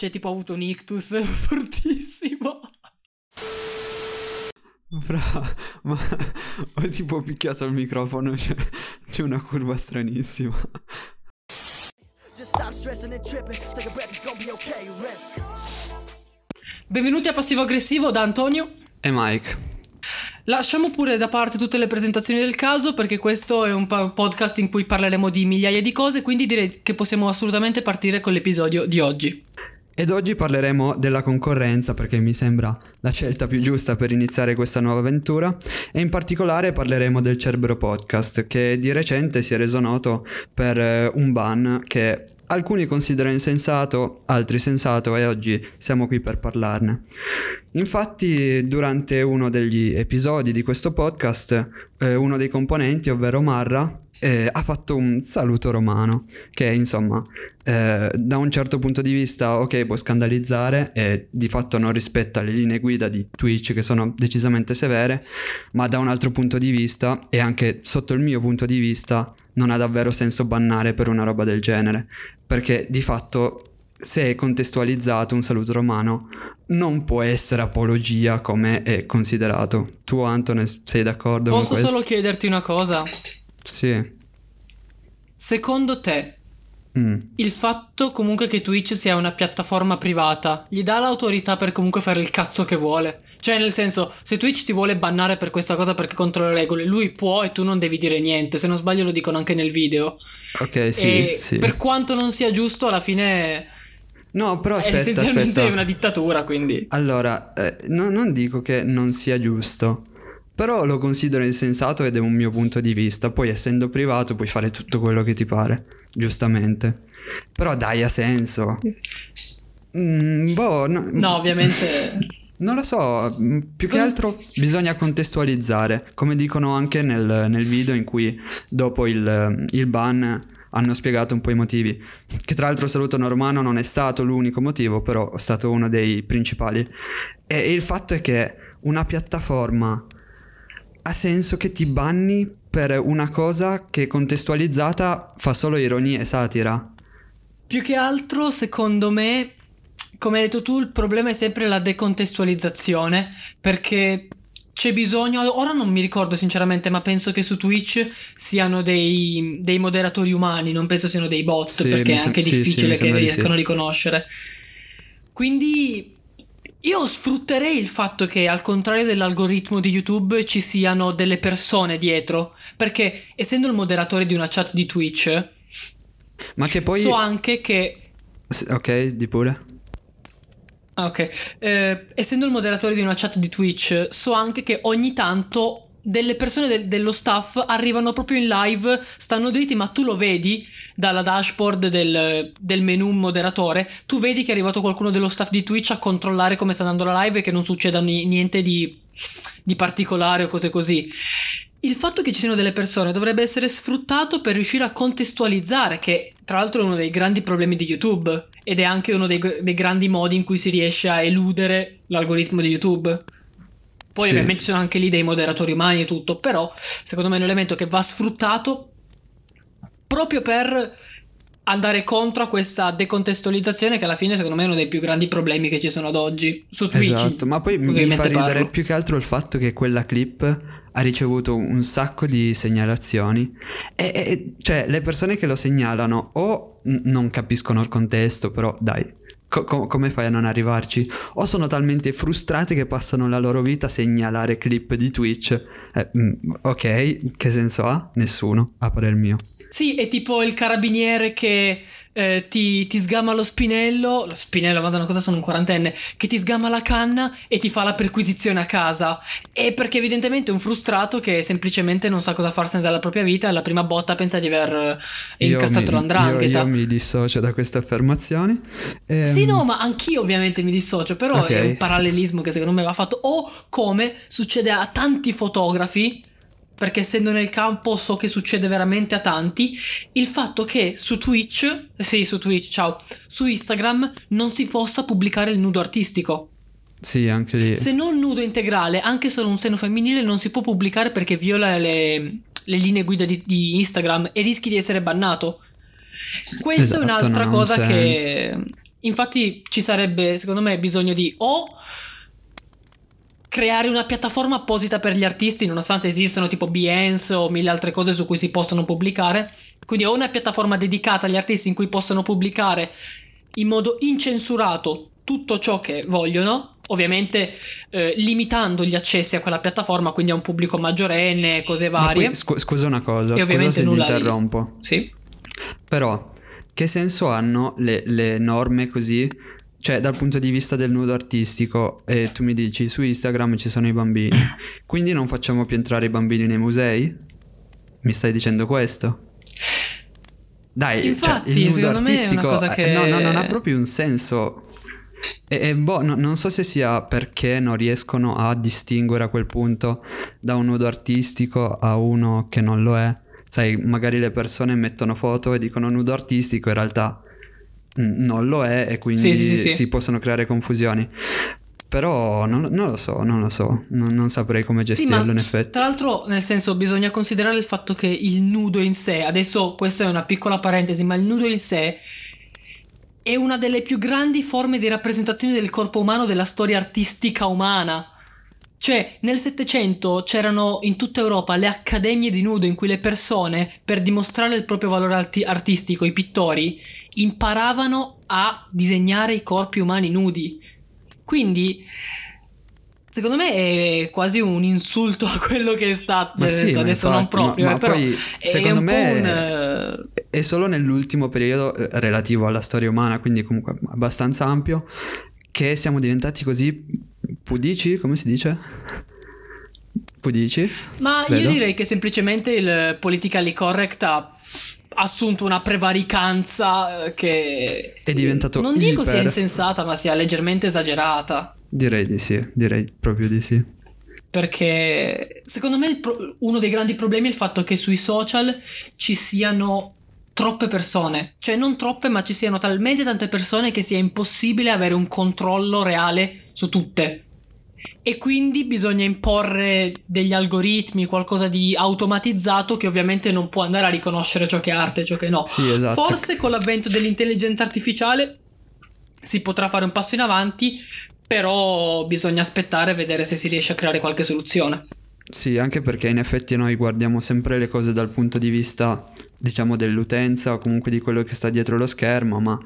Cioè, tipo, ha avuto un ictus fortissimo. Fra, ma ho tipo picchiato il microfono, c'è, c'è una curva stranissima. Benvenuti a Passivo Aggressivo da Antonio e Mike. Lasciamo pure da parte tutte le presentazioni del caso perché questo è un podcast in cui parleremo di migliaia di cose, quindi direi che possiamo assolutamente partire con l'episodio di oggi. Ed oggi parleremo della concorrenza perché mi sembra la scelta più giusta per iniziare questa nuova avventura e in particolare parleremo del Cerbero Podcast che di recente si è reso noto per eh, un ban che alcuni considerano insensato, altri sensato e oggi siamo qui per parlarne. Infatti durante uno degli episodi di questo podcast eh, uno dei componenti, ovvero Marra, eh, ha fatto un saluto romano che insomma eh, da un certo punto di vista ok può scandalizzare e di fatto non rispetta le linee guida di Twitch che sono decisamente severe ma da un altro punto di vista e anche sotto il mio punto di vista non ha davvero senso bannare per una roba del genere perché di fatto se è contestualizzato un saluto romano non può essere apologia come è considerato. Tu Antone sei d'accordo? Posso solo chiederti una cosa? Sì. Secondo te, mm. il fatto comunque che Twitch sia una piattaforma privata gli dà l'autorità per comunque fare il cazzo che vuole? Cioè, nel senso, se Twitch ti vuole bannare per questa cosa perché contro le regole, lui può e tu non devi dire niente. Se non sbaglio, lo dicono anche nel video. Ok, sì. sì. Per quanto non sia giusto, alla fine. No, però aspetta, è essenzialmente aspetta. una dittatura, quindi. Allora, eh, no, non dico che non sia giusto. Però lo considero insensato ed è un mio punto di vista. Poi essendo privato puoi fare tutto quello che ti pare, giustamente. Però dai, ha senso. Mm, boh, no, no ovviamente... Non lo so, mm, più che altro bisogna contestualizzare, come dicono anche nel, nel video in cui dopo il, il, ban hanno spiegato un po' i motivi, che tra l'altro saluto Normano non è stato l'unico motivo, però è stato uno dei principali. E il fatto è che una piattaforma ha senso che ti banni per una cosa che contestualizzata fa solo ironia e satira. Più che altro, secondo me, come hai detto tu, il problema è sempre la decontestualizzazione, perché c'è bisogno, ora non mi ricordo sinceramente, ma penso che su Twitch siano dei, dei moderatori umani, non penso siano dei bot, sì, perché è anche sì, difficile sì, che riescano sì. a riconoscere. Quindi io sfrutterei il fatto che al contrario dell'algoritmo di YouTube ci siano delle persone dietro, perché essendo il moderatore di una chat di Twitch, ma che poi so anche che Ok, di pure. Ah, ok. Eh, essendo il moderatore di una chat di Twitch, so anche che ogni tanto delle persone del, dello staff arrivano proprio in live, stanno dritti, ma tu lo vedi dalla dashboard del, del menu moderatore, tu vedi che è arrivato qualcuno dello staff di Twitch a controllare come sta andando la live e che non succeda niente di, di particolare o cose così. Il fatto che ci siano delle persone dovrebbe essere sfruttato per riuscire a contestualizzare, che tra l'altro è uno dei grandi problemi di YouTube ed è anche uno dei, dei grandi modi in cui si riesce a eludere l'algoritmo di YouTube. Poi sì. ovviamente ci sono anche lì dei moderatori umani e tutto, però secondo me è un elemento che va sfruttato proprio per andare contro a questa decontestualizzazione che alla fine secondo me è uno dei più grandi problemi che ci sono ad oggi su Twitch. Esatto, ma poi mi fa ridere parlo. più che altro il fatto che quella clip ha ricevuto un sacco di segnalazioni e, e cioè le persone che lo segnalano o n- non capiscono il contesto, però dai, Co- come fai a non arrivarci? O sono talmente frustrate che passano la loro vita a segnalare clip di Twitch? Eh, mm, ok, che senso ha? Nessuno, a parer mio. Sì, è tipo il carabiniere che eh, ti, ti, sgama lo spinello, lo spinello, madonna cosa sono un quarantenne, che ti sgama la canna e ti fa la perquisizione a casa. E perché evidentemente è un frustrato che semplicemente non sa cosa farsene della propria vita e alla prima botta pensa di aver incastrato l'andrangheta. Io, io mi dissocio da queste affermazioni. Ehm... Sì, no, ma anch'io ovviamente mi dissocio, però okay. è un parallelismo che secondo me va fatto. O come succede a tanti fotografi perché essendo nel campo so che succede veramente a tanti, il fatto che su Twitch, sì su Twitch, ciao, su Instagram non si possa pubblicare il nudo artistico. Sì, anche lì. Se non nudo integrale, anche solo un seno femminile non si può pubblicare perché viola le, le linee guida di, di, Instagram e rischi di essere bannato. Questa esatto, è un'altra cosa che, Infatti ci sarebbe, secondo me, bisogno di o creare una piattaforma apposita per gli artisti, nonostante esistano tipo Behance o mille altre cose su cui si possono pubblicare. Quindi o una piattaforma dedicata agli artisti in cui possono pubblicare in modo incensurato tutto ciò che vogliono, ovviamente eh, limitando gli accessi a quella piattaforma, quindi a un pubblico maggiorenne, cose varie. Poi, scu- scusa una cosa, E scusa ovviamente se ti interrompo. Sì. Però, che senso hanno le, le norme così? Cioè, dal punto di vista del nudo artistico, e tu mi dici su Instagram ci sono i bambini, quindi non facciamo più entrare i bambini nei musei? Mi stai dicendo questo? Dai, Infatti, cioè, il nudo me è una artistico cosa che- no, no, non ha proprio un senso. E, e boh, no- non so se sia perché non riescono a distinguere a quel punto da un nudo artistico a uno che non lo è. Sai, magari le persone mettono foto e dicono nudo artistico, in realtà non lo è e quindi Sì, sì, si possono creare confusioni. Però non, non lo so, non lo so, non, non saprei come gestirlo ma in effetti. Tra l'altro, nel senso, bisogna considerare il fatto che il nudo in sé, adesso questa è una piccola parentesi, ma il nudo in sé è una delle più grandi forme di rappresentazione del corpo umano della storia artistica umana. Cioè, nel Settecento c'erano in tutta Europa le accademie di nudo in cui le persone, per dimostrare il proprio valore arti- artistico, i pittori, imparavano a disegnare i corpi umani nudi. Quindi, secondo me è quasi un insulto a quello che è stato. Ma sì, ma adesso non infatti, ma- proprio, ma eh, però poi, è secondo un me- un, È solo nell'ultimo periodo eh, relativo alla storia umana, quindi comunque abbastanza ampio, che siamo diventati così pudici, come si dice? Pudici? Ma Credo. io direi che semplicemente il politically correct ha assunto una prevaricanza eh, che È diventato non dico sia iper. insensata, ma sia leggermente esagerata. Direi di sì, direi proprio di sì. Perché secondo me pro- uno dei grandi problemi è il fatto che sui social ci siano troppe persone. Cioè non troppe, ma ci siano talmente tante persone che sia impossibile avere un controllo reale su tutte. E quindi bisogna imporre degli algoritmi, qualcosa di automatizzato che ovviamente non può andare a riconoscere ciò che è arte e ciò che no. Sì, esatto. Forse con l'avvento dell'intelligenza artificiale si potrà fare un passo in avanti, però bisogna aspettare e vedere se si riesce a creare qualche soluzione. Sì, anche perché in effetti noi guardiamo sempre le cose dal punto di vista, diciamo, dell'utenza o comunque di quello che sta dietro lo schermo, ma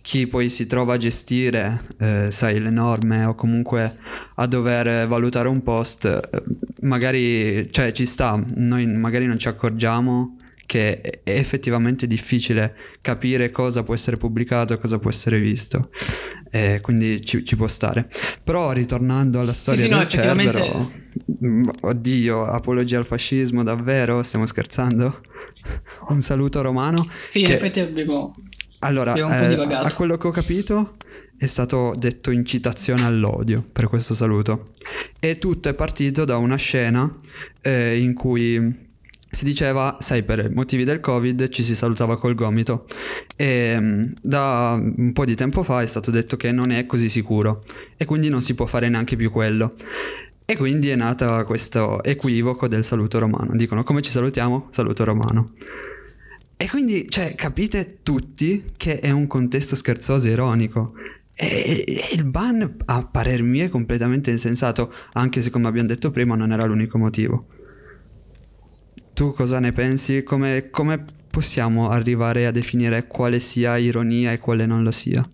chi poi si trova a gestire, eh, sai, le norme o comunque a dover valutare un post, eh, magari, cioè ci sta, noi magari non ci accorgiamo che è effettivamente difficile capire cosa può essere pubblicato e cosa può essere visto. E quindi ci, ci può stare. Però ritornando alla storia sì, no, del effettivamente- Cerbero, mm, oddio, apologia al fascismo, davvero? Stiamo scherzando? Un saluto romano. Sì, in Che- effetti abbiamo... Allora, Abbiamo eh, a quello che ho capito è stato detto incitazione all'odio per questo saluto. E tutto è partito da una scena eh, in cui si diceva, sai, per motivi del Covid ci si salutava col gomito. E mm, da un po' di tempo fa è stato detto che non è così sicuro e quindi non si può fare neanche più quello. E quindi è nato questo equivoco del saluto romano. Dicono come ci salutiamo? Saluto romano. E quindi, cioè, capite tutti che è un contesto scherzoso e ironico. E, e il ban, a parer mio, è completamente insensato, anche se, come abbiamo detto prima, non era l'unico motivo. Tu cosa ne pensi? Come, come possiamo arrivare a definire quale sia ironia e quale non lo sia?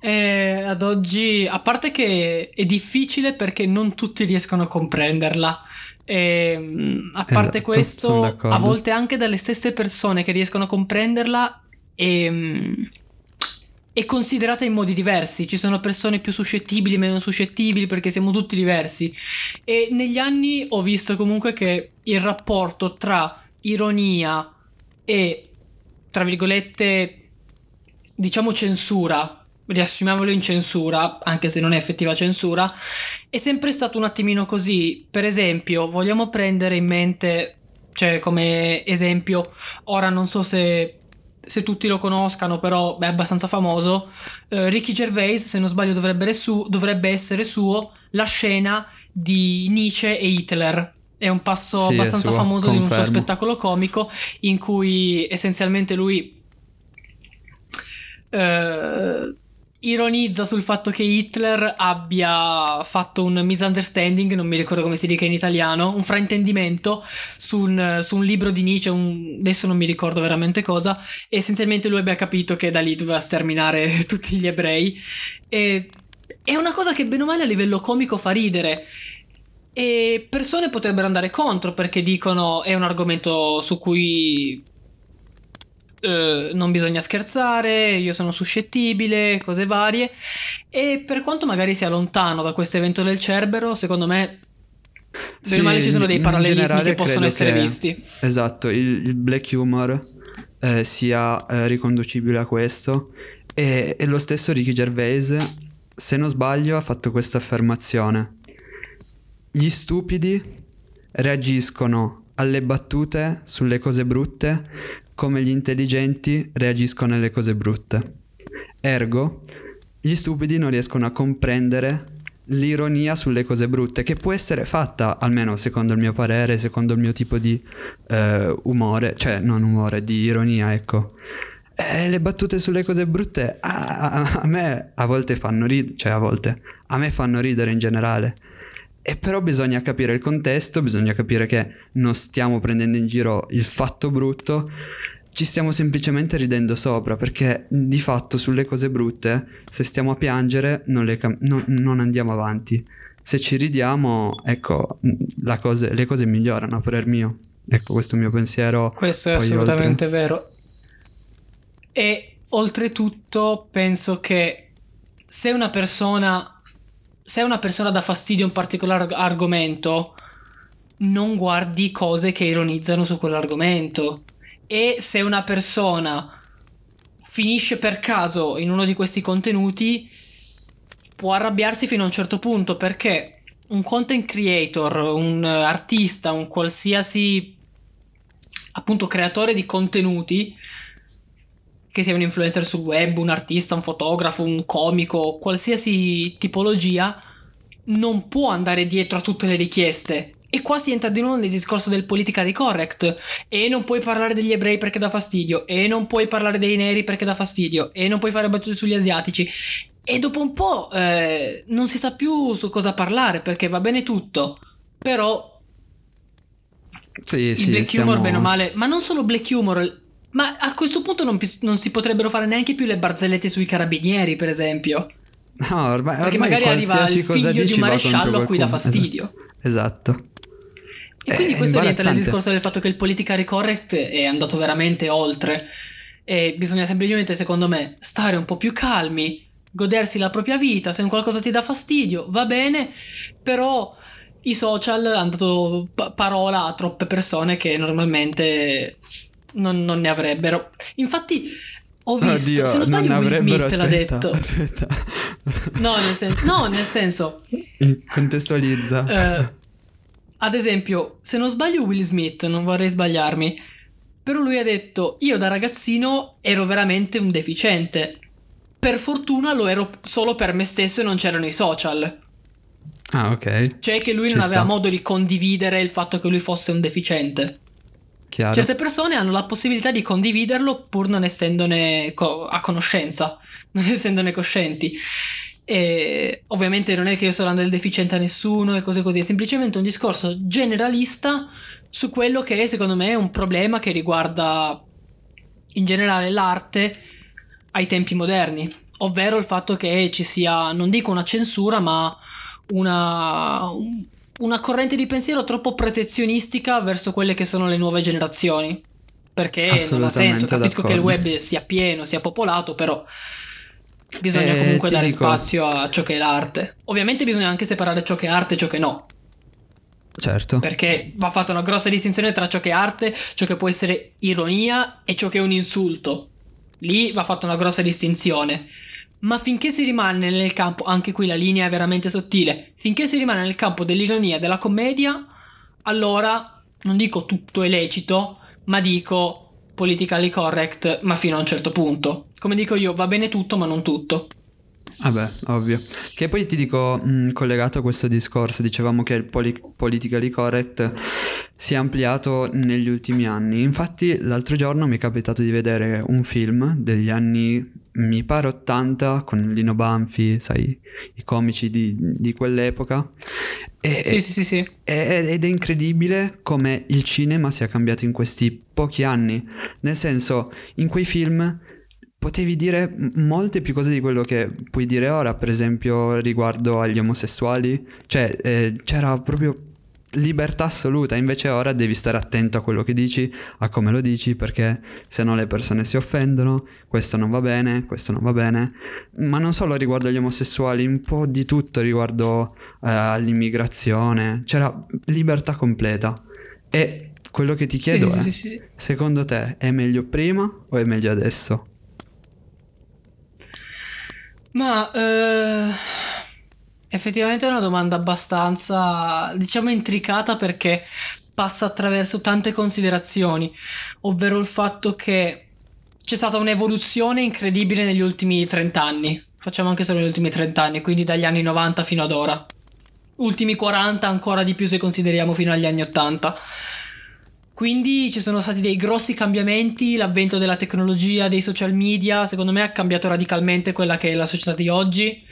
E ad oggi, a parte che è difficile perché non tutti riescono a comprenderla. E, mm, a parte Esatto, questo, a volte anche dalle stesse persone che riescono a comprenderla è, mm, è considerata in modi diversi. Ci sono persone più suscettibili, meno suscettibili, perché siamo tutti diversi. E negli anni ho visto comunque che il rapporto tra ironia e, tra virgolette, diciamo censura, riassumiamolo in censura, anche se non è effettiva censura, è sempre stato un attimino così. Per esempio, vogliamo prendere in mente, cioè come esempio, ora non so se, se tutti lo conoscano, però beh, è abbastanza famoso, eh, Ricky Gervais, se non sbaglio dovrebbe, essere su- dovrebbe essere suo, la scena di Nietzsche e Hitler. È un passo Sì, abbastanza famoso di un suo confermo. spettacolo comico in cui essenzialmente lui eh, ironizza sul fatto che Hitler abbia fatto un misunderstanding, non mi ricordo come si dica in italiano, un fraintendimento su un, su un libro di Nietzsche, un, adesso non mi ricordo veramente cosa, e essenzialmente lui abbia capito che da lì doveva sterminare tutti gli ebrei. E è una cosa che bene o male a livello comico fa ridere. E persone potrebbero andare contro perché dicono è un argomento su cui eh, non bisogna scherzare, io sono suscettibile, cose varie. E per quanto magari sia lontano da questo evento del Cerbero, secondo me sì, male ci sono dei parallelismi che possono essere che, visti. Esatto, il, il black humor eh, sia eh, riconducibile a questo. E, e lo stesso Ricky Gervais, se non sbaglio, ha fatto questa affermazione. Gli stupidi reagiscono alle battute sulle cose brutte come gli intelligenti reagiscono alle cose brutte. Ergo, gli stupidi non riescono a comprendere l'ironia sulle cose brutte, che può essere fatta, almeno secondo il mio parere, secondo il mio tipo di eh, umore, cioè non umore, di ironia, ecco. E le battute sulle cose brutte a, a, a me a volte fanno ridere, cioè a volte, a me fanno ridere in generale. E però bisogna capire il contesto, bisogna capire che non stiamo prendendo in giro il fatto brutto, ci stiamo semplicemente ridendo sopra perché di fatto sulle cose brutte, se stiamo a piangere, non, cam- no, non andiamo avanti. Se ci ridiamo, ecco, cose, le cose migliorano a parer mio. Ecco, questo è il mio pensiero. Questo è assolutamente oltre. vero. E oltretutto penso che se una persona se una persona dà fastidio a un particolare argomento, non guardi cose che ironizzano su quell'argomento. E se una persona finisce per caso in uno di questi contenuti, può arrabbiarsi fino a un certo punto perché un content creator, un artista, un qualsiasi appunto creatore di contenuti, che sia un influencer sul web, un artista, un fotografo, un comico, qualsiasi tipologia, non può andare dietro a tutte le richieste. E qua si entra di nuovo nel discorso del politically correct. E non puoi parlare degli ebrei perché dà fastidio. E non puoi parlare dei neri perché dà fastidio. E non puoi fare battute sugli asiatici. E dopo un po' eh, non si sa più su cosa parlare perché va bene tutto. Però sì, il sì, black humor, siamo... bene o male, ma non solo black humor, ma a questo punto non, non, si potrebbero fare neanche più le barzellette sui carabinieri, per esempio. No, ormai, Perché ormai magari arriva il figlio di un maresciallo a cui dà fastidio. Esatto. E quindi è questo rientra nel discorso del fatto che il politically correct è andato veramente oltre. E bisogna semplicemente, secondo me, stare un po' più calmi, godersi la propria vita. Se un qualcosa ti dà fastidio, va bene, però i social hanno dato parola a troppe persone che normalmente non, non ne avrebbero. Infatti, ho visto, Oddio, se non sbaglio, non Will Smith aspetta, l'ha detto. Aspetta. No, nel, sen- no, nel senso. Contestualizza. Eh, ad esempio, se non sbaglio, Will Smith, non vorrei sbagliarmi. Però lui ha detto: Io da ragazzino ero veramente un deficiente. Per fortuna lo ero solo per me stesso e non c'erano i social. Ah, ok. Cioè che lui Ci non sta. aveva modo di condividere il fatto che lui fosse un deficiente. Chiaro. Certe persone hanno la possibilità di condividerlo pur non essendone co- a conoscenza, non essendone coscienti. E ovviamente non è che io sto dando il deficiente a nessuno e cose così, è semplicemente un discorso generalista su quello che secondo me è un problema che riguarda in generale l'arte ai tempi moderni, ovvero il fatto che ci sia, non dico una censura, ma una, una corrente di pensiero troppo protezionistica verso quelle che sono le nuove generazioni. Perché non ha senso, capisco d'accordo. che il web sia pieno, sia popolato, però bisogna eh, comunque dare dico... spazio a ciò che è l'arte. Ovviamente bisogna anche separare ciò che è arte e ciò che no. Certo. Perché va fatta una grossa distinzione tra ciò che è arte, ciò che può essere ironia e ciò che è un insulto. Lì va fatta una grossa distinzione. Ma finché si rimane nel campo, anche qui la linea è veramente sottile, finché si rimane nel campo dell'ironia e della commedia, allora non dico tutto è lecito, ma dico politically correct, ma fino a un certo punto. Come dico io, va bene tutto, ma non tutto. Vabbè, ovvio. Che poi ti dico, mh, collegato a questo discorso, dicevamo che il poli- politically correct si è ampliato negli ultimi anni. Infatti, l'altro giorno mi è capitato di vedere un film degli anni mi pare 80 con Lino Banfi, sai, i comici di, di quell'epoca. E, sì, sì, sì, sì. Ed è incredibile come il cinema sia cambiato in questi pochi anni. Nel senso, in quei film potevi dire molte più cose di quello che puoi dire ora, per esempio riguardo agli omosessuali. Cioè, eh, c'era proprio libertà assoluta, invece ora devi stare attento a quello che dici, a come lo dici, perché se no le persone si offendono, questo non va bene, questo non va bene, ma non solo riguardo agli omosessuali, un po' di tutto riguardo eh, all'immigrazione, c'era libertà completa. E quello che ti chiedo sì, è, sì, sì, secondo te è meglio prima o è meglio adesso? Ma... Uh Effettivamente è una domanda abbastanza, diciamo, intricata perché passa attraverso tante considerazioni, ovvero il fatto che c'è stata un'evoluzione incredibile negli ultimi 30 anni. Facciamo anche solo negli ultimi 30 anni, quindi dagli anni 90 fino ad ora. Ultimi 40 ancora di più se consideriamo fino agli anni 80. Quindi ci sono stati dei grossi cambiamenti, l'avvento della tecnologia, dei social media, secondo me ha cambiato radicalmente quella che è la società di oggi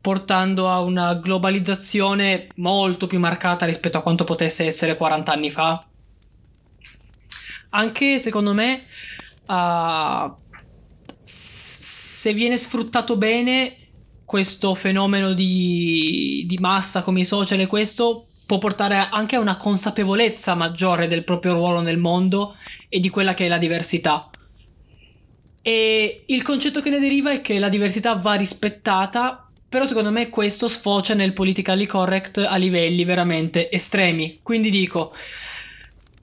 portando a una globalizzazione molto più marcata rispetto a quanto potesse essere 40 anni fa. Anche secondo me, uh, se viene sfruttato bene questo fenomeno di, di massa come i social e questo può portare anche a una consapevolezza maggiore del proprio ruolo nel mondo e di quella che è la diversità. E il concetto che ne deriva è che la diversità va rispettata però secondo me questo sfocia nel politically correct a livelli veramente estremi. Quindi dico,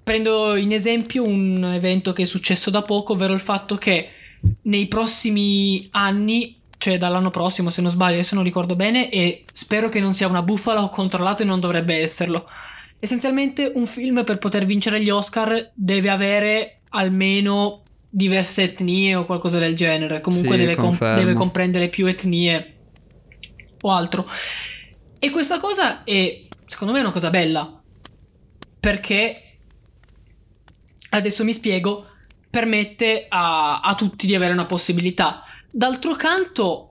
prendo in esempio un evento che è successo da poco, ovvero il fatto che nei prossimi anni, cioè dall'anno prossimo se non sbaglio, adesso non ricordo bene, e spero che non sia una bufala o controllato e non dovrebbe esserlo. Essenzialmente un film per poter vincere gli Oscar deve avere almeno diverse etnie o qualcosa del genere. Comunque sì, deve, com- deve comprendere più etnie o altro. E questa cosa è, secondo me, una cosa bella. Perché, adesso mi spiego, permette a, a tutti di avere una possibilità. D'altro canto,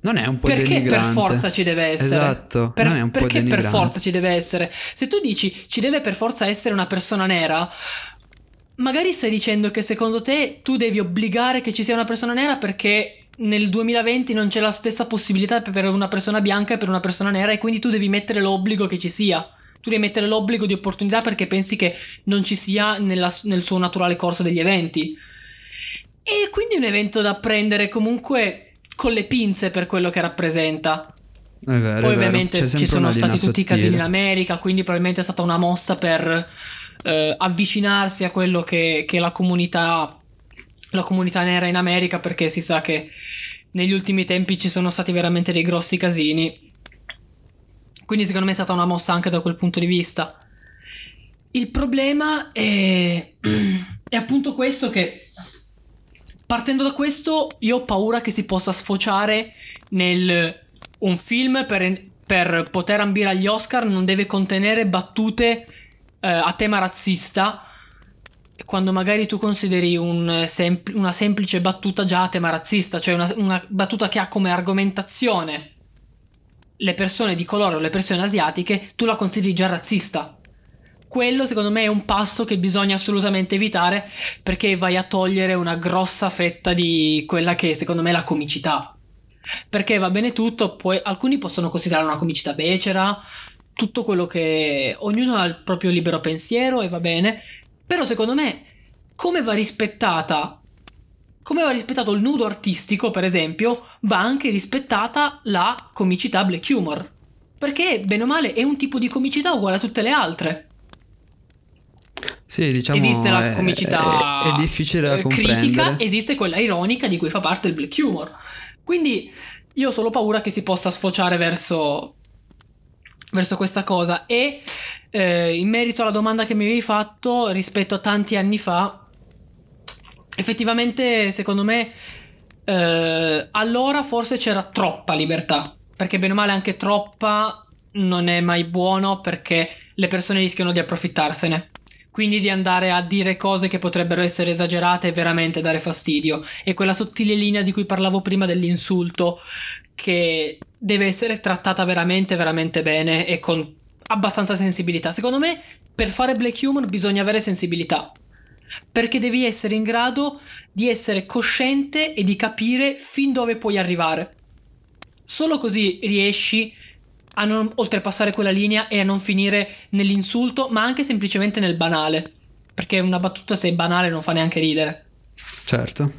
non è un po' perché per forza ci deve essere? Esatto. Per, perché per forza ci deve essere? Se tu dici ci deve per forza essere una persona nera, magari stai dicendo che secondo te tu devi obbligare che ci sia una persona nera perché nel 2020 non c'è la stessa possibilità per una persona bianca e per una persona nera e quindi tu devi mettere l'obbligo che ci sia. Tu devi mettere l'obbligo di opportunità perché pensi che non ci sia nella, nel suo naturale corso degli eventi. E quindi è un evento da prendere comunque con le pinze per quello che rappresenta. È vero, Poi è ovviamente ci sono stati tutti sottile. i casini in America, quindi probabilmente è stata una mossa per eh, avvicinarsi a quello che, che la comunità la comunità nera in America perché si sa che negli ultimi tempi ci sono stati veramente dei grossi casini. Quindi secondo me è stata una mossa anche da quel punto di vista. Il problema è, è appunto questo che partendo da questo io ho paura che si possa sfociare nel un film per, per poter ambire agli Oscar non deve contenere battute eh, a tema razzista quando magari tu consideri un sempl- una semplice battuta già a tema razzista, cioè una, una battuta che ha come argomentazione le persone di colore o le persone asiatiche, tu la consideri già razzista. Quello secondo me è un passo che bisogna assolutamente evitare perché vai a togliere una grossa fetta di quella che secondo me è la comicità. Perché va bene tutto, poi alcuni possono considerare una comicità becera, tutto quello che ognuno ha il proprio libero pensiero e va bene, però secondo me, come va rispettata, come va rispettato il nudo artistico, per esempio, va anche rispettata la comicità black humor. Perché, bene o male, è un tipo di comicità uguale a tutte le altre. Sì, diciamo esiste la comicità è, è difficile da eh, critica, esiste quella ironica di cui fa parte il black humor. Quindi io ho solo paura che si possa sfociare verso verso questa cosa e eh, in merito alla domanda che mi avevi fatto rispetto a tanti anni fa effettivamente secondo me eh, allora forse c'era troppa libertà perché bene o male anche troppa non è mai buono perché le persone rischiano di approfittarsene quindi di andare a dire cose che potrebbero essere esagerate e veramente dare fastidio. E quella sottile linea di cui parlavo prima dell'insulto, che deve essere trattata veramente, veramente bene e con abbastanza sensibilità. Secondo me, per fare black humor bisogna avere sensibilità. Perché devi essere in grado di essere cosciente e di capire fin dove puoi arrivare. Solo così riesci a non oltrepassare quella linea e a non finire nell'insulto, ma anche semplicemente nel banale. Perché una battuta se è banale non fa neanche ridere. Certo.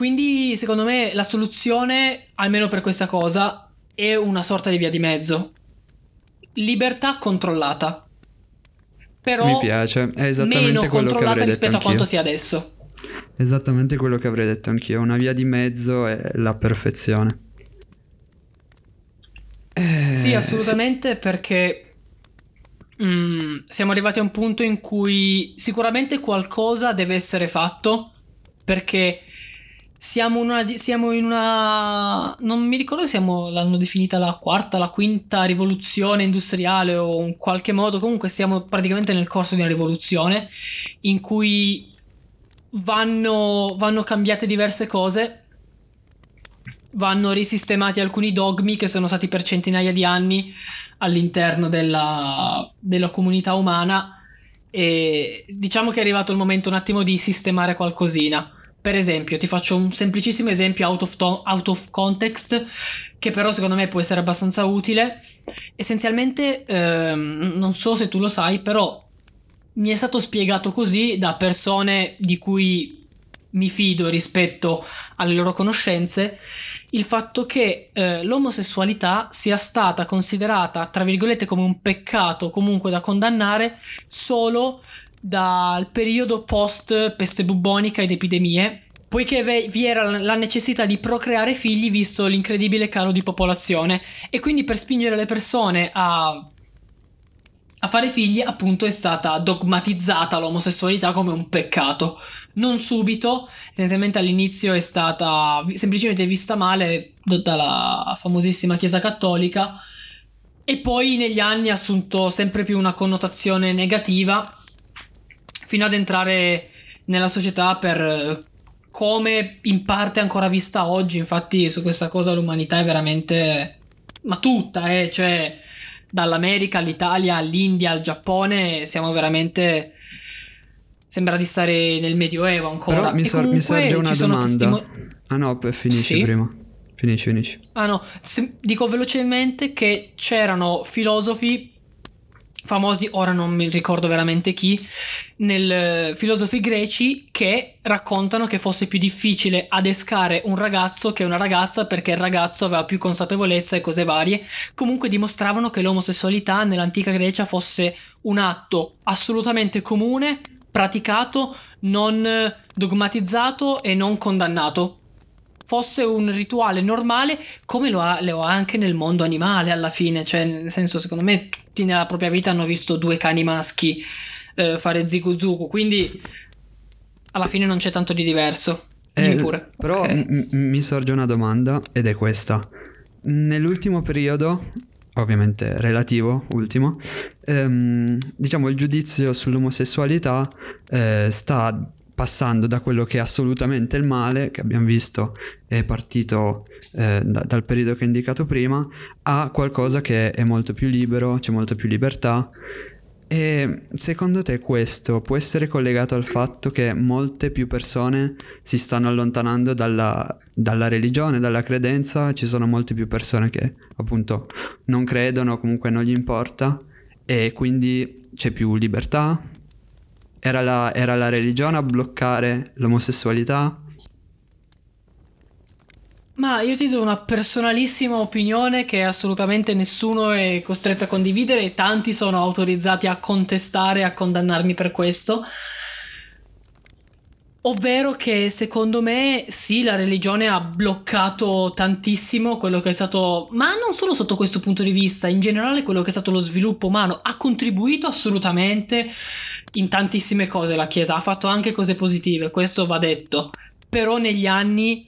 Quindi, secondo me, la soluzione, almeno per questa cosa, è una sorta di via di mezzo. Libertà controllata. Però Mi piace, è esattamente meno quello che controllata rispetto a quanto sia adesso. Esattamente quello che avrei detto anch'io. Una via di mezzo è la perfezione. Eh, Sì, assolutamente, perché mm, siamo arrivati a un punto in cui sicuramente qualcosa deve essere fatto, perché siamo, una, siamo in una... non mi ricordo se l'hanno definita la quarta, la quinta rivoluzione industriale o in qualche modo, comunque siamo praticamente nel corso di una rivoluzione in cui vanno, vanno cambiate diverse cose vanno risistemati alcuni dogmi che sono stati per centinaia di anni all'interno della, della comunità umana e diciamo che è arrivato il momento un attimo di sistemare qualcosina. Per esempio, ti faccio un semplicissimo esempio out of, to- out of context che però secondo me può essere abbastanza utile. Essenzialmente, ehm, non so se tu lo sai, però mi è stato spiegato così da persone di cui mi fido rispetto alle loro conoscenze il fatto che eh, l'omosessualità sia stata considerata, tra virgolette, come un peccato comunque da condannare solo dal periodo post peste bubbonica ed epidemie, poiché vi era la- necessità di procreare figli visto l'incredibile calo di popolazione e quindi per spingere le persone a a fare figli appunto è stata dogmatizzata l'omosessualità come un peccato. Non subito, essenzialmente all'inizio è stata semplicemente vista male dalla famosissima Chiesa Cattolica e poi negli anni ha assunto sempre più una connotazione negativa fino ad entrare nella società per eh, come in parte ancora vista oggi. Infatti su questa cosa l'umanità è veramente... ma tutta, eh, cioè dall'America all'Italia all'India al Giappone siamo veramente sembra di stare nel medioevo ancora Però mi, sor- mi sorge una domanda. testimo- Ah no, finisci Sì? prima. Finisci, finisci. ah no dico velocemente che c'erano filosofi famosi ora non mi ricordo veramente chi nel eh, filosofi greci che raccontano che fosse più difficile adescare un ragazzo che una ragazza perché il ragazzo aveva più consapevolezza e cose varie comunque dimostravano che l'omosessualità nell'antica Grecia fosse un atto assolutamente comune, praticato, non eh, dogmatizzato e non condannato. Fosse un rituale normale come lo ha, lo ha anche nel mondo animale alla fine, cioè nel senso secondo me tutti nella propria vita hanno visto due cani maschi eh, fare zigu zugu, quindi alla fine non c'è tanto di diverso. Eh, pure. Però Ok. m- m- mi sorge una domanda ed è questa. Nell'ultimo periodo, ovviamente relativo, ultimo, ehm, diciamo il giudizio sull'omosessualità eh, sta passando da quello che è assolutamente il male, che abbiamo visto è partito eh, da- dal periodo che ho indicato prima, a qualcosa che è molto più libero, c'è molta più libertà. E secondo te questo può essere collegato al fatto che molte più persone si stanno allontanando dalla, dalla religione, dalla credenza, ci sono molte più persone che appunto non credono, comunque non gli importa e quindi c'è più libertà? Era la, era la religione a bloccare l'omosessualità? Ma io ti do una personalissima opinione che assolutamente nessuno è costretto a condividere e tanti sono autorizzati a contestare e a condannarmi per questo. Ovvero che secondo me sì, la religione ha bloccato tantissimo quello che è stato, ma non solo sotto questo punto di vista, in generale quello che è stato lo sviluppo umano, ha contribuito assolutamente in tantissime cose la Chiesa, ha fatto anche cose positive, questo va detto, però negli anni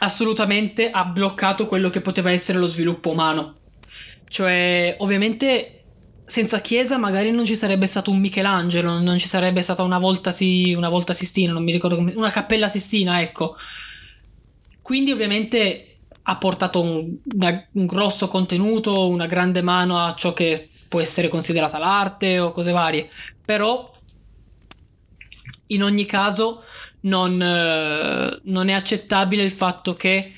assolutamente ha bloccato quello che poteva essere lo sviluppo umano. Cioè, ovviamente senza chiesa magari non ci sarebbe stato un Michelangelo, non ci sarebbe stata una volta, si, una volta Sistina, non mi ricordo come, una cappella Sistina, ecco. Quindi ovviamente ha portato un, un, grosso contenuto, una grande mano a ciò che può essere considerata l'arte o cose varie, però in ogni caso non, eh, non è accettabile il fatto che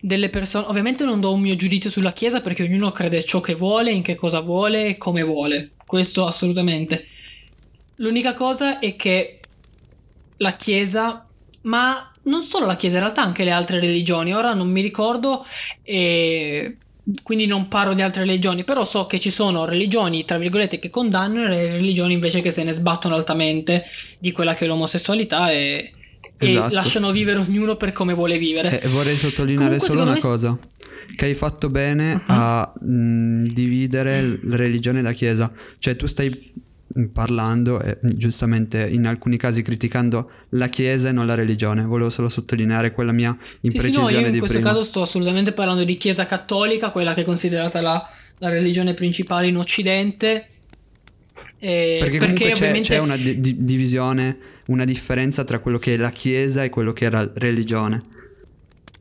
delle persone. Ovviamente non do un mio giudizio sulla Chiesa perché ognuno crede ciò che vuole, in che cosa vuole e come vuole. Questo assolutamente. L'unica cosa è che la Chiesa, ma non solo la Chiesa, in realtà anche le altre religioni, ora non mi ricordo e quindi non parlo di altre religioni, però so che ci sono religioni, tra virgolette, che condannano e religioni invece che se ne sbattono altamente di quella che è l'omosessualità e esatto. e lasciano vivere ognuno per come vuole vivere. Eh, vorrei sottolineare Comunque, solo una me... cosa. Che hai fatto bene uh-huh. a mh, dividere la religione da chiesa. Cioè tu stai parlando e giustamente in alcuni casi criticando la chiesa e non la religione. Volevo solo sottolineare quella mia imprecisione sì, sì, no, io in questo prima. caso sto assolutamente parlando di chiesa cattolica, quella che è considerata la, la religione principale in occidente. Eh, perché, perché c'è, ovviamente... c'è una di- divisione una differenza tra quello che è la Chiesa e quello che è la religione.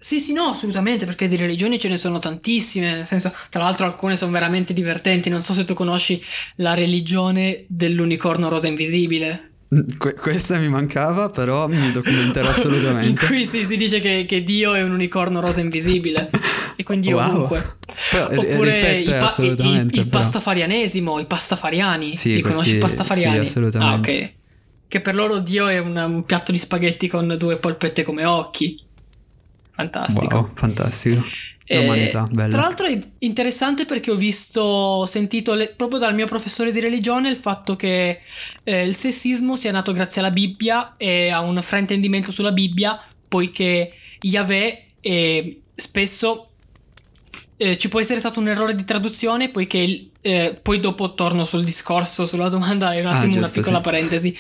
Sì, sì, no, assolutamente, perché di religioni ce ne sono tantissime, nel senso, tra l'altro alcune sono veramente divertenti, non so se tu conosci la religione dell'unicorno rosa invisibile. Que- questa mi mancava, però mi documenterò assolutamente. In cui sì, si dice che, che, Dio è un unicorno rosa invisibile, e quindi wow. ovunque. Però, Oppure il, pa- il, il, il pastafarianesimo, i pastafariani. Sì, li conosci i pastafariani? Sì, assolutamente. Ah, ok che per loro Dio è una, un piatto di spaghetti con due polpette come occhi. Fantastico. Wow, fantastico. L'umanità, bella. Tra l'altro è interessante perché ho visto, ho sentito le, proprio dal mio professore di religione il fatto che eh, il sessismo sia nato grazie alla Bibbia e a un fraintendimento sulla Bibbia, poiché Yahweh è spesso eh, ci può essere stato un errore di traduzione, poiché eh, poi dopo torno sul discorso, sulla domanda, è un attimo ah, giusto, una piccola sì. parentesi.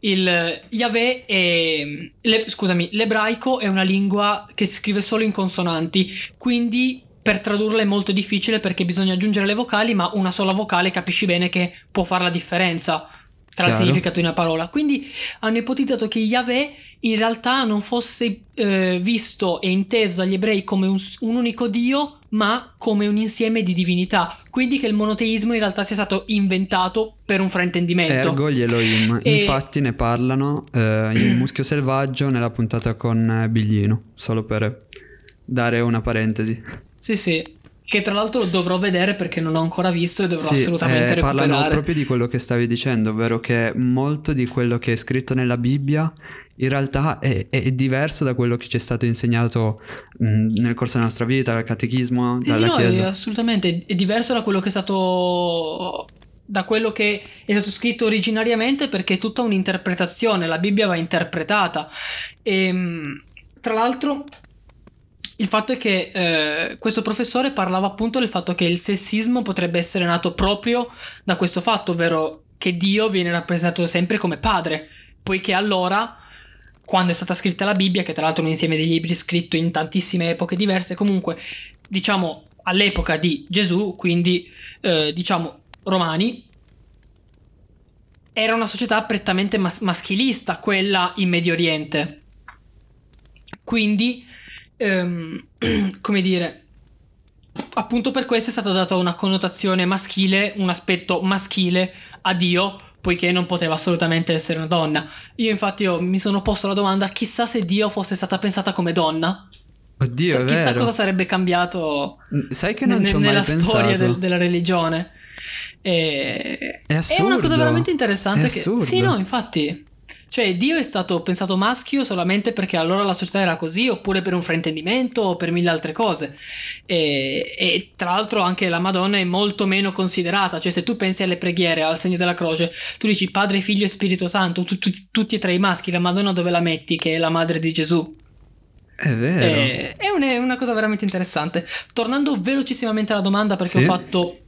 Il Yahweh è, le, scusami, l'ebraico è una lingua che si scrive solo in consonanti, quindi per tradurla è molto difficile perché bisogna aggiungere le vocali, ma una sola vocale capisci bene che può fare la differenza tra Chiaro. il significato di una parola. Quindi hanno ipotizzato che Yahweh in realtà non fosse eh, visto e inteso dagli ebrei come un, un, unico dio, ma come un insieme di divinità. Quindi che il monoteismo in realtà sia stato inventato per un fraintendimento. Ergo gli Elohim. E... Infatti ne parlano eh, in Muschio Selvaggio nella puntata con eh, Biglino, solo per dare una parentesi. Sì, sì. Che tra l'altro dovrò vedere perché non l'ho ancora visto e dovrò sì, assolutamente eh, recuperare. Parlano proprio di quello che stavi dicendo, ovvero che molto di quello che è scritto nella Bibbia in realtà è, è diverso da quello che ci è stato insegnato mh, nel corso della nostra vita, dal catechismo, dalla no, chiesa. assolutamente, è diverso da quello che è stato da quello che è stato scritto originariamente perché è tutta un'interpretazione, la Bibbia va interpretata. E, ehm, tra l'altro il fatto è che eh, questo professore parlava appunto del fatto che il sessismo potrebbe essere nato proprio da questo fatto, ovvero che Dio viene rappresentato sempre come padre, poiché allora, quando è stata scritta la Bibbia, che tra l'altro è un insieme di libri scritto in tantissime epoche diverse, comunque diciamo all'epoca di Gesù, quindi eh, diciamo romani, era una società prettamente mas- maschilista, quella in Medio Oriente. Quindi ehm, come dire, appunto per questo è stata data una connotazione maschile, un aspetto maschile a Dio, poiché non poteva assolutamente essere una donna. Io infatti io mi sono posto la domanda, chissà se Dio fosse stata pensata come donna. Oddio, S- chissà cosa sarebbe cambiato Sai che non n- nella storia del, della religione. E... È, è, una cosa veramente interessante. È che... Assurdo. Sì, no, infatti. Cioè, Dio è stato pensato maschio solamente perché allora la società era così, oppure per un fraintendimento o per mille altre cose. E, e, tra l'altro anche la Madonna è molto meno considerata. Cioè, se tu pensi alle preghiere, al segno della croce, tu dici Padre, Figlio e Spirito Santo, tu, tu, tutti e tre i maschi, la Madonna dove la metti, che è la madre di Gesù? È vero. E, è, un, è una cosa veramente interessante. Tornando velocissimamente alla domanda, perché sì. ho fatto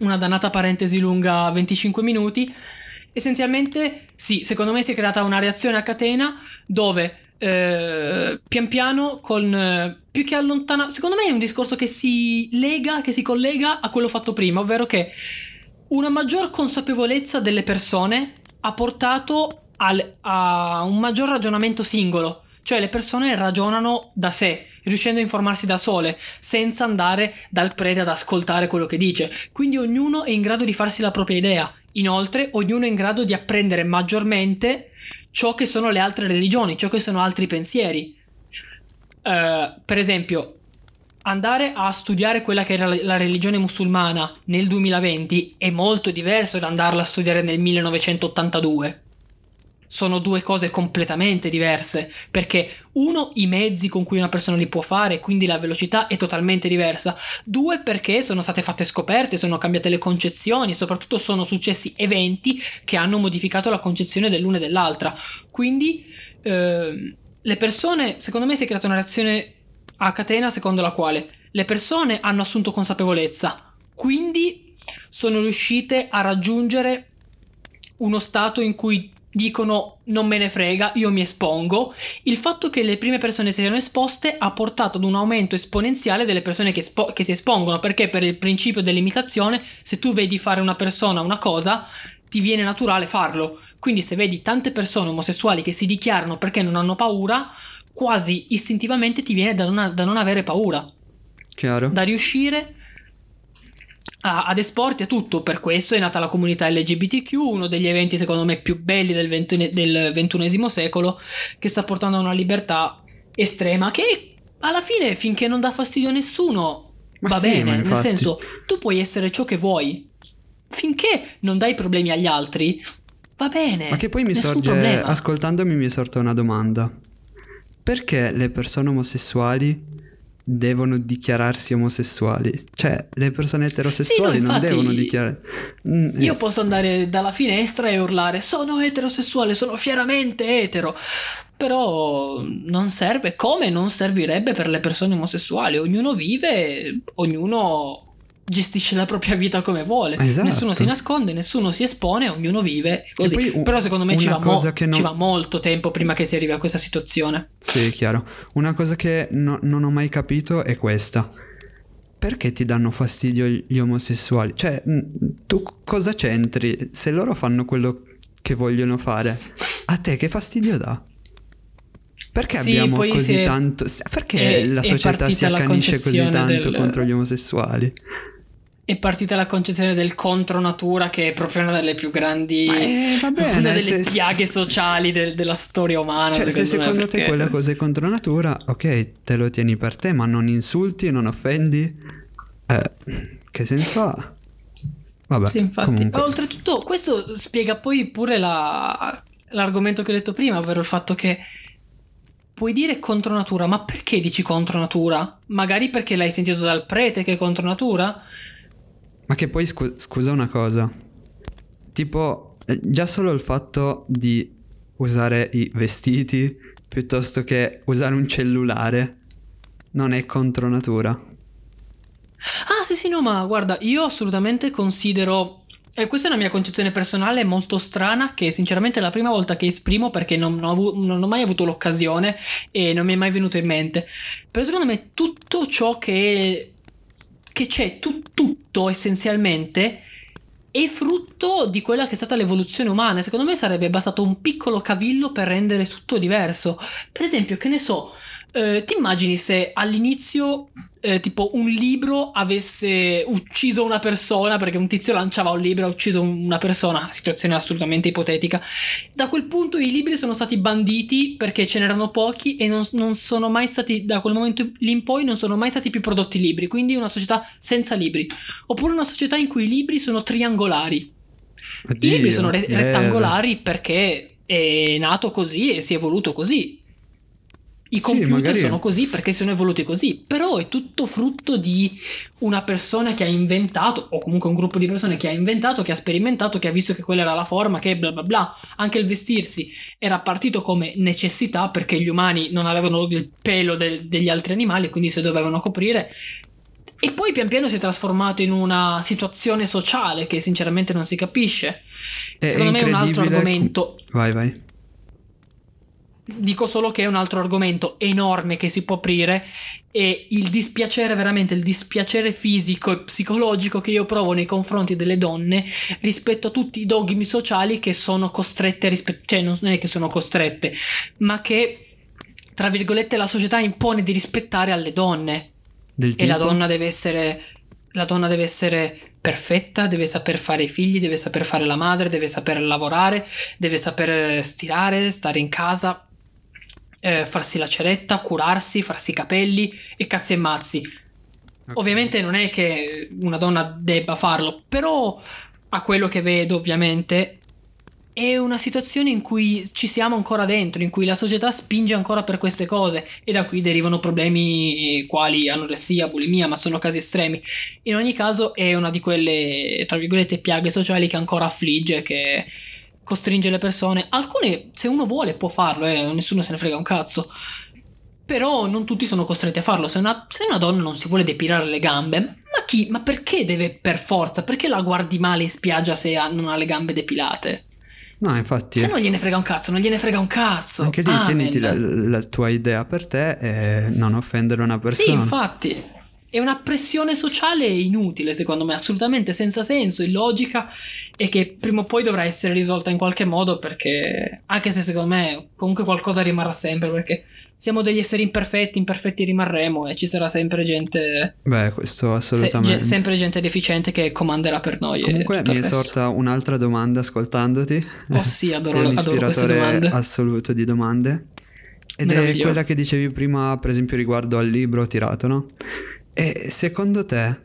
una dannata parentesi lunga 25 minuti. Essenzialmente, sì, secondo me si è creata una reazione a catena dove eh, pian piano con eh, più che allontana secondo me è un discorso che si lega che si collega a quello fatto prima ovvero che una maggior consapevolezza delle persone ha portato al- a un maggior ragionamento singolo, cioè le persone ragionano da sé, riuscendo a informarsi da sole, senza andare dal prete ad ascoltare quello che dice. Quindi ognuno è in grado di farsi la propria idea. Inoltre, ognuno è in grado di apprendere maggiormente ciò che sono le altre religioni, ciò che sono altri pensieri. Eh, per esempio, andare a studiare quella che era la religione musulmana nel 2020 è molto diverso da andarla a studiare nel 1982. Sono due cose completamente diverse, perché uno, i mezzi con cui una persona li può fare, quindi la velocità è totalmente diversa. Due, perché sono state fatte scoperte, sono cambiate le concezioni, soprattutto sono successi eventi che hanno modificato la concezione dell'una e dell'altra. Quindi ehm, le persone, secondo me si è creata una reazione a catena secondo la quale le persone hanno assunto consapevolezza, quindi sono riuscite a raggiungere uno stato in cui dicono non me ne frega, io mi espongo. Il fatto che le prime persone si siano esposte ha portato ad un aumento esponenziale delle persone che, espo- che si espongono, perché per il principio dell'imitazione, se tu vedi fare una persona una cosa, ti viene naturale farlo. Quindi se vedi tante persone omosessuali che si dichiarano perché non hanno paura, quasi istintivamente ti viene da non, da non avere paura, Chiaro? da riuscire a- ad esporti a tutto. Per questo è nata la comunità LGBTQ, uno degli eventi secondo me più belli del, ventune- del ventunesimo secolo, che sta portando a una libertà estrema che alla fine finché non dà fastidio a nessuno Ma va sì, bene, nel senso tu puoi essere ciò che vuoi. Finché non dai problemi agli altri, va bene. Ma che poi mi sorge, problema. ascoltandomi mi sorta una domanda. Perché le persone omosessuali devono dichiararsi omosessuali? Cioè, le persone eterosessuali Sì, no, non devono dichiarare... Mm, Io eh, posso andare dalla finestra e urlare sono eterosessuale, sono fieramente etero. Però non serve come non servirebbe per le persone omosessuali. Ognuno vive, ognuno gestisce la propria vita come vuole. Esatto. Nessuno si nasconde, nessuno si espone, ognuno vive e così. poi Però secondo me ci va, mo- non- ci va molto tempo prima che si arrivi a questa situazione. Sì, chiaro. Una cosa che no- non ho mai capito è questa. Perché ti danno fastidio gli omosessuali? Cioè, tu cosa c'entri? Se loro fanno quello che vogliono fare, a te che fastidio dà? Perché Sì, abbiamo così tanto... Perché è- la società si accanisce così tanto del- contro gli omosessuali? È partita la concezione del contro natura, che è proprio una delle più grandi. Eh, bene, una delle se- piaghe sociali del- della storia umana. Cioè, se secondo me, secondo te perché- quella cosa è contro natura, ok, te lo tieni per te, ma non insulti, non offendi. Eh, che senso ha? Vabbè, Sì, infatti. comunque. Oltretutto, questo spiega poi pure la- l'argomento che ho detto prima, ovvero il fatto che puoi dire contro natura, ma perché dici contro natura? Magari perché l'hai sentito dal prete che è contro natura? Ma che poi scu- scusa una cosa. Tipo, eh, già solo il fatto di usare i vestiti piuttosto che usare un cellulare non è contro natura. Ah, sì, sì, no, ma guarda, io assolutamente considero. E questa è una mia concezione personale molto strana, che sinceramente è la prima volta che esprimo perché non, non ho, avu- non ho mai avuto l'occasione e non mi è mai venuto in mente. Però secondo me tutto ciò che, che c'è, tu- tutto essenzialmente, è frutto di quella che è stata l'evoluzione umana. Secondo me sarebbe bastato un piccolo cavillo per rendere tutto diverso. Per esempio, che ne so, eh, ti immagini se all'inizio, eh, tipo, un libro avesse ucciso una persona perché un tizio lanciava un libro e ha ucciso un- una persona, situazione assolutamente ipotetica. Da quel punto i libri sono stati banditi perché ce n'erano pochi e non, non sono mai stati, da quel momento lì in poi, non sono mai stati più prodotti libri. Quindi una società senza libri. Oppure una società in cui i libri sono triangolari. I Oddio, libri sono re- rettangolari perché è nato così e si è evoluto così. I Sì, computer magari- sono così perché sono evoluti così, però è tutto frutto di una persona che ha inventato, o comunque un gruppo di persone che ha inventato, che ha sperimentato, che ha visto che quella era la forma, che bla bla bla. Anche il vestirsi era partito come necessità perché gli umani non avevano il pelo de- degli altri animali, quindi si dovevano coprire. E poi pian piano si è trasformato in una situazione sociale che sinceramente non si capisce. È- Secondo me è un altro argomento. Vai, vai. Dico solo che è un altro argomento enorme che si può aprire e il dispiacere, veramente il dispiacere fisico e psicologico che io provo nei confronti delle donne rispetto a tutti i dogmi sociali che sono costrette a rispettare, cioè non è che sono costrette, ma che tra virgolette la società impone di rispettare alle donne. Del E la donna deve essere la donna deve essere perfetta, deve saper fare i figli, deve saper fare la madre, deve saper lavorare, deve saper stirare, stare in casa, eh, farsi la ceretta, curarsi, farsi i capelli e cazzi e mazzi. Ok. Ovviamente non è che una donna debba farlo, però a quello che vedo ovviamente è una situazione in cui ci siamo ancora dentro, in cui la società spinge ancora per queste cose e da qui derivano problemi quali anoressia, bulimia, ma sono casi estremi. In ogni caso è una di quelle, tra virgolette, piaghe sociali che ancora affligge, che costringe le persone. Alcune, se uno vuole, può farlo, eh, nessuno se ne frega un cazzo. Però non tutti sono costretti a farlo. Se una, se una donna non si vuole depilare le gambe, ma chi? Ma perché deve per forza? Perché la guardi male in spiaggia se ha- non ha le gambe depilate? No, infatti. Se non gliene frega un cazzo, non gliene frega un cazzo. Anche lì Amen. tieniti la, la tua idea per te e non offendere una Sì, persona. infatti. È una pressione sociale inutile, secondo me, assolutamente senza senso, illogica e che prima o poi dovrà essere risolta in qualche modo perché, anche se secondo me comunque qualcosa rimarrà sempre perché siamo degli esseri imperfetti, imperfetti rimarremo e ci sarà sempre gente, Beh, questo se- assolutamente. ge- sempre gente deficiente che comanderà per noi. Comunque mi è sorta un'altra domanda ascoltandoti. Oh sì, adoro- Sei un adoro queste domande. assoluto di domande. Ed è quella che dicevi prima, per esempio, riguardo al libro tirato, no? E secondo te,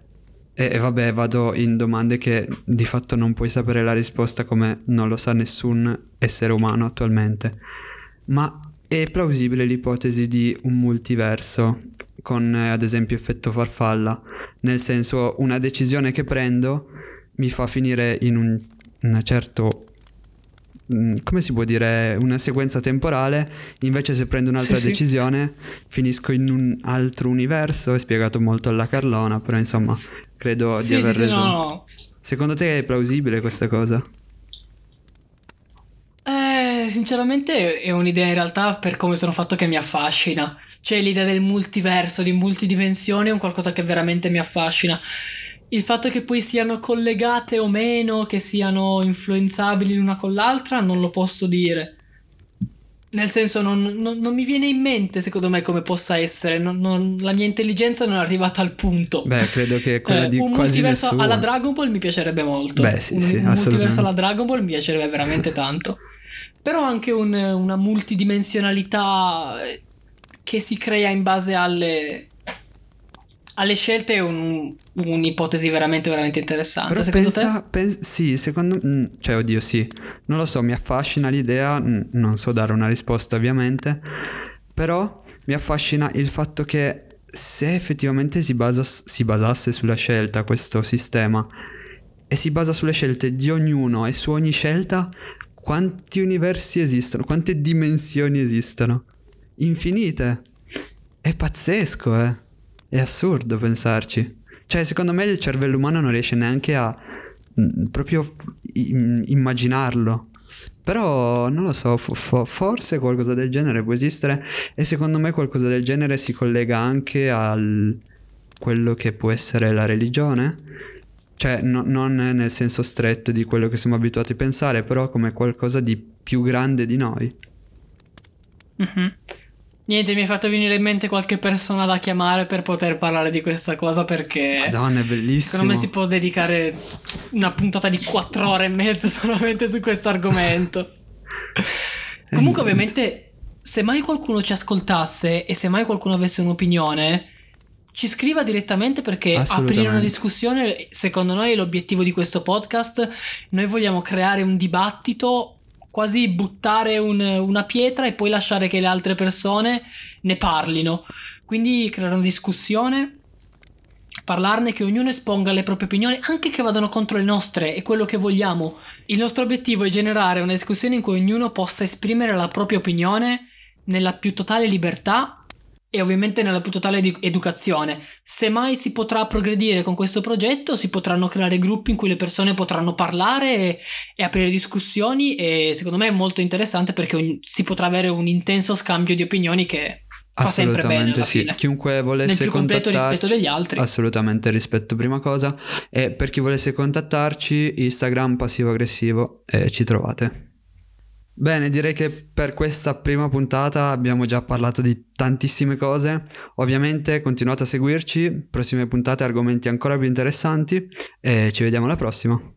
e, vabbè, vado in domande che di fatto non puoi sapere la risposta come non lo sa nessun essere umano attualmente, ma è plausibile l'ipotesi di un multiverso con eh, ad esempio effetto farfalla, nel senso una decisione che prendo mi fa finire in un, certo come si può dire una sequenza temporale invece se prendo un'altra Sì, sì. decisione finisco in un altro universo è spiegato molto alla Carlona però insomma credo di Sì, aver sì, sì, reso no, no. secondo te è plausibile questa cosa? Eh, sinceramente è un'idea in realtà per come sono fatto che mi affascina. Cioè l'idea del multiverso, di multidimensione è un qualcosa che veramente mi affascina. Il fatto che poi siano collegate o meno, che siano influenzabili l'una con l'altra, non lo posso dire. Nel senso, non, non- non mi viene in mente secondo me come possa essere. Non- non- la mia intelligenza non è arrivata al punto. Beh credo che quella Eh, di un quasi multiverso nessuno alla Dragon Ball mi piacerebbe molto. Beh, sì, un, sì, un multiverso alla Dragon Ball mi piacerebbe veramente tanto. Però anche un- una multidimensionalità che si crea in base alle, alle scelte è un- un'ipotesi veramente, veramente interessante. Però Secondo pensa, te? pen- sì, secondo me, cioè oddio sì, non lo so, mi affascina l'idea, mm, non so dare una risposta ovviamente, però mi affascina il fatto che se effettivamente si, basa- si basasse sulla scelta questo sistema e si basa sulle scelte di ognuno e su ogni scelta, quanti universi esistono, quante dimensioni esistono? Infinite. È pazzesco, eh. È assurdo pensarci. Cioè, secondo me il cervello umano non riesce neanche a mm, proprio f- immaginarlo. Però non lo so, fo- fo- forse qualcosa del genere può esistere e secondo me qualcosa del genere si collega anche al quello che può essere la religione. Cioè, no- non nel senso stretto di quello che siamo abituati a pensare, però come qualcosa di più grande di noi. Mhm. Niente, mi hai fatto venire in mente qualche persona da chiamare per poter parlare di questa cosa perché... Madonna, è bellissimo. Secondo me si può dedicare una puntata di quattro ore e mezza solamente su questo argomento. Comunque, ovviamente, se mai qualcuno ci ascoltasse e se mai qualcuno avesse un'opinione, ci scriva direttamente perché aprire una discussione, secondo noi, è l'obiettivo di questo podcast. Noi vogliamo creare un dibattito, quasi buttare un- una pietra e poi lasciare che le altre persone ne parlino. Quindi creare una discussione parlarne, che ognuno esponga le proprie opinioni, anche che vadano contro le nostre, è quello che vogliamo. Il nostro obiettivo è generare una discussione in cui ognuno possa esprimere la propria opinione nella più totale libertà e ovviamente nella più totale edu- educazione. Se mai si potrà progredire con questo progetto, si potranno creare gruppi in cui le persone potranno parlare e, e aprire discussioni e secondo me è molto interessante perché ogni- si potrà avere un intenso scambio di opinioni che fa sempre bene sì. fine. Chiunque Nel volesse più completo contattarci, rispetto degli altri. Assolutamente rispetto prima cosa. E per chi volesse contattarci, Instagram passivo aggressivo e ci trovate. Bene, direi che per questa prima puntata abbiamo già parlato di tantissime cose. Ovviamente continuate a seguirci, prossime puntate argomenti ancora più interessanti e ci vediamo alla prossima.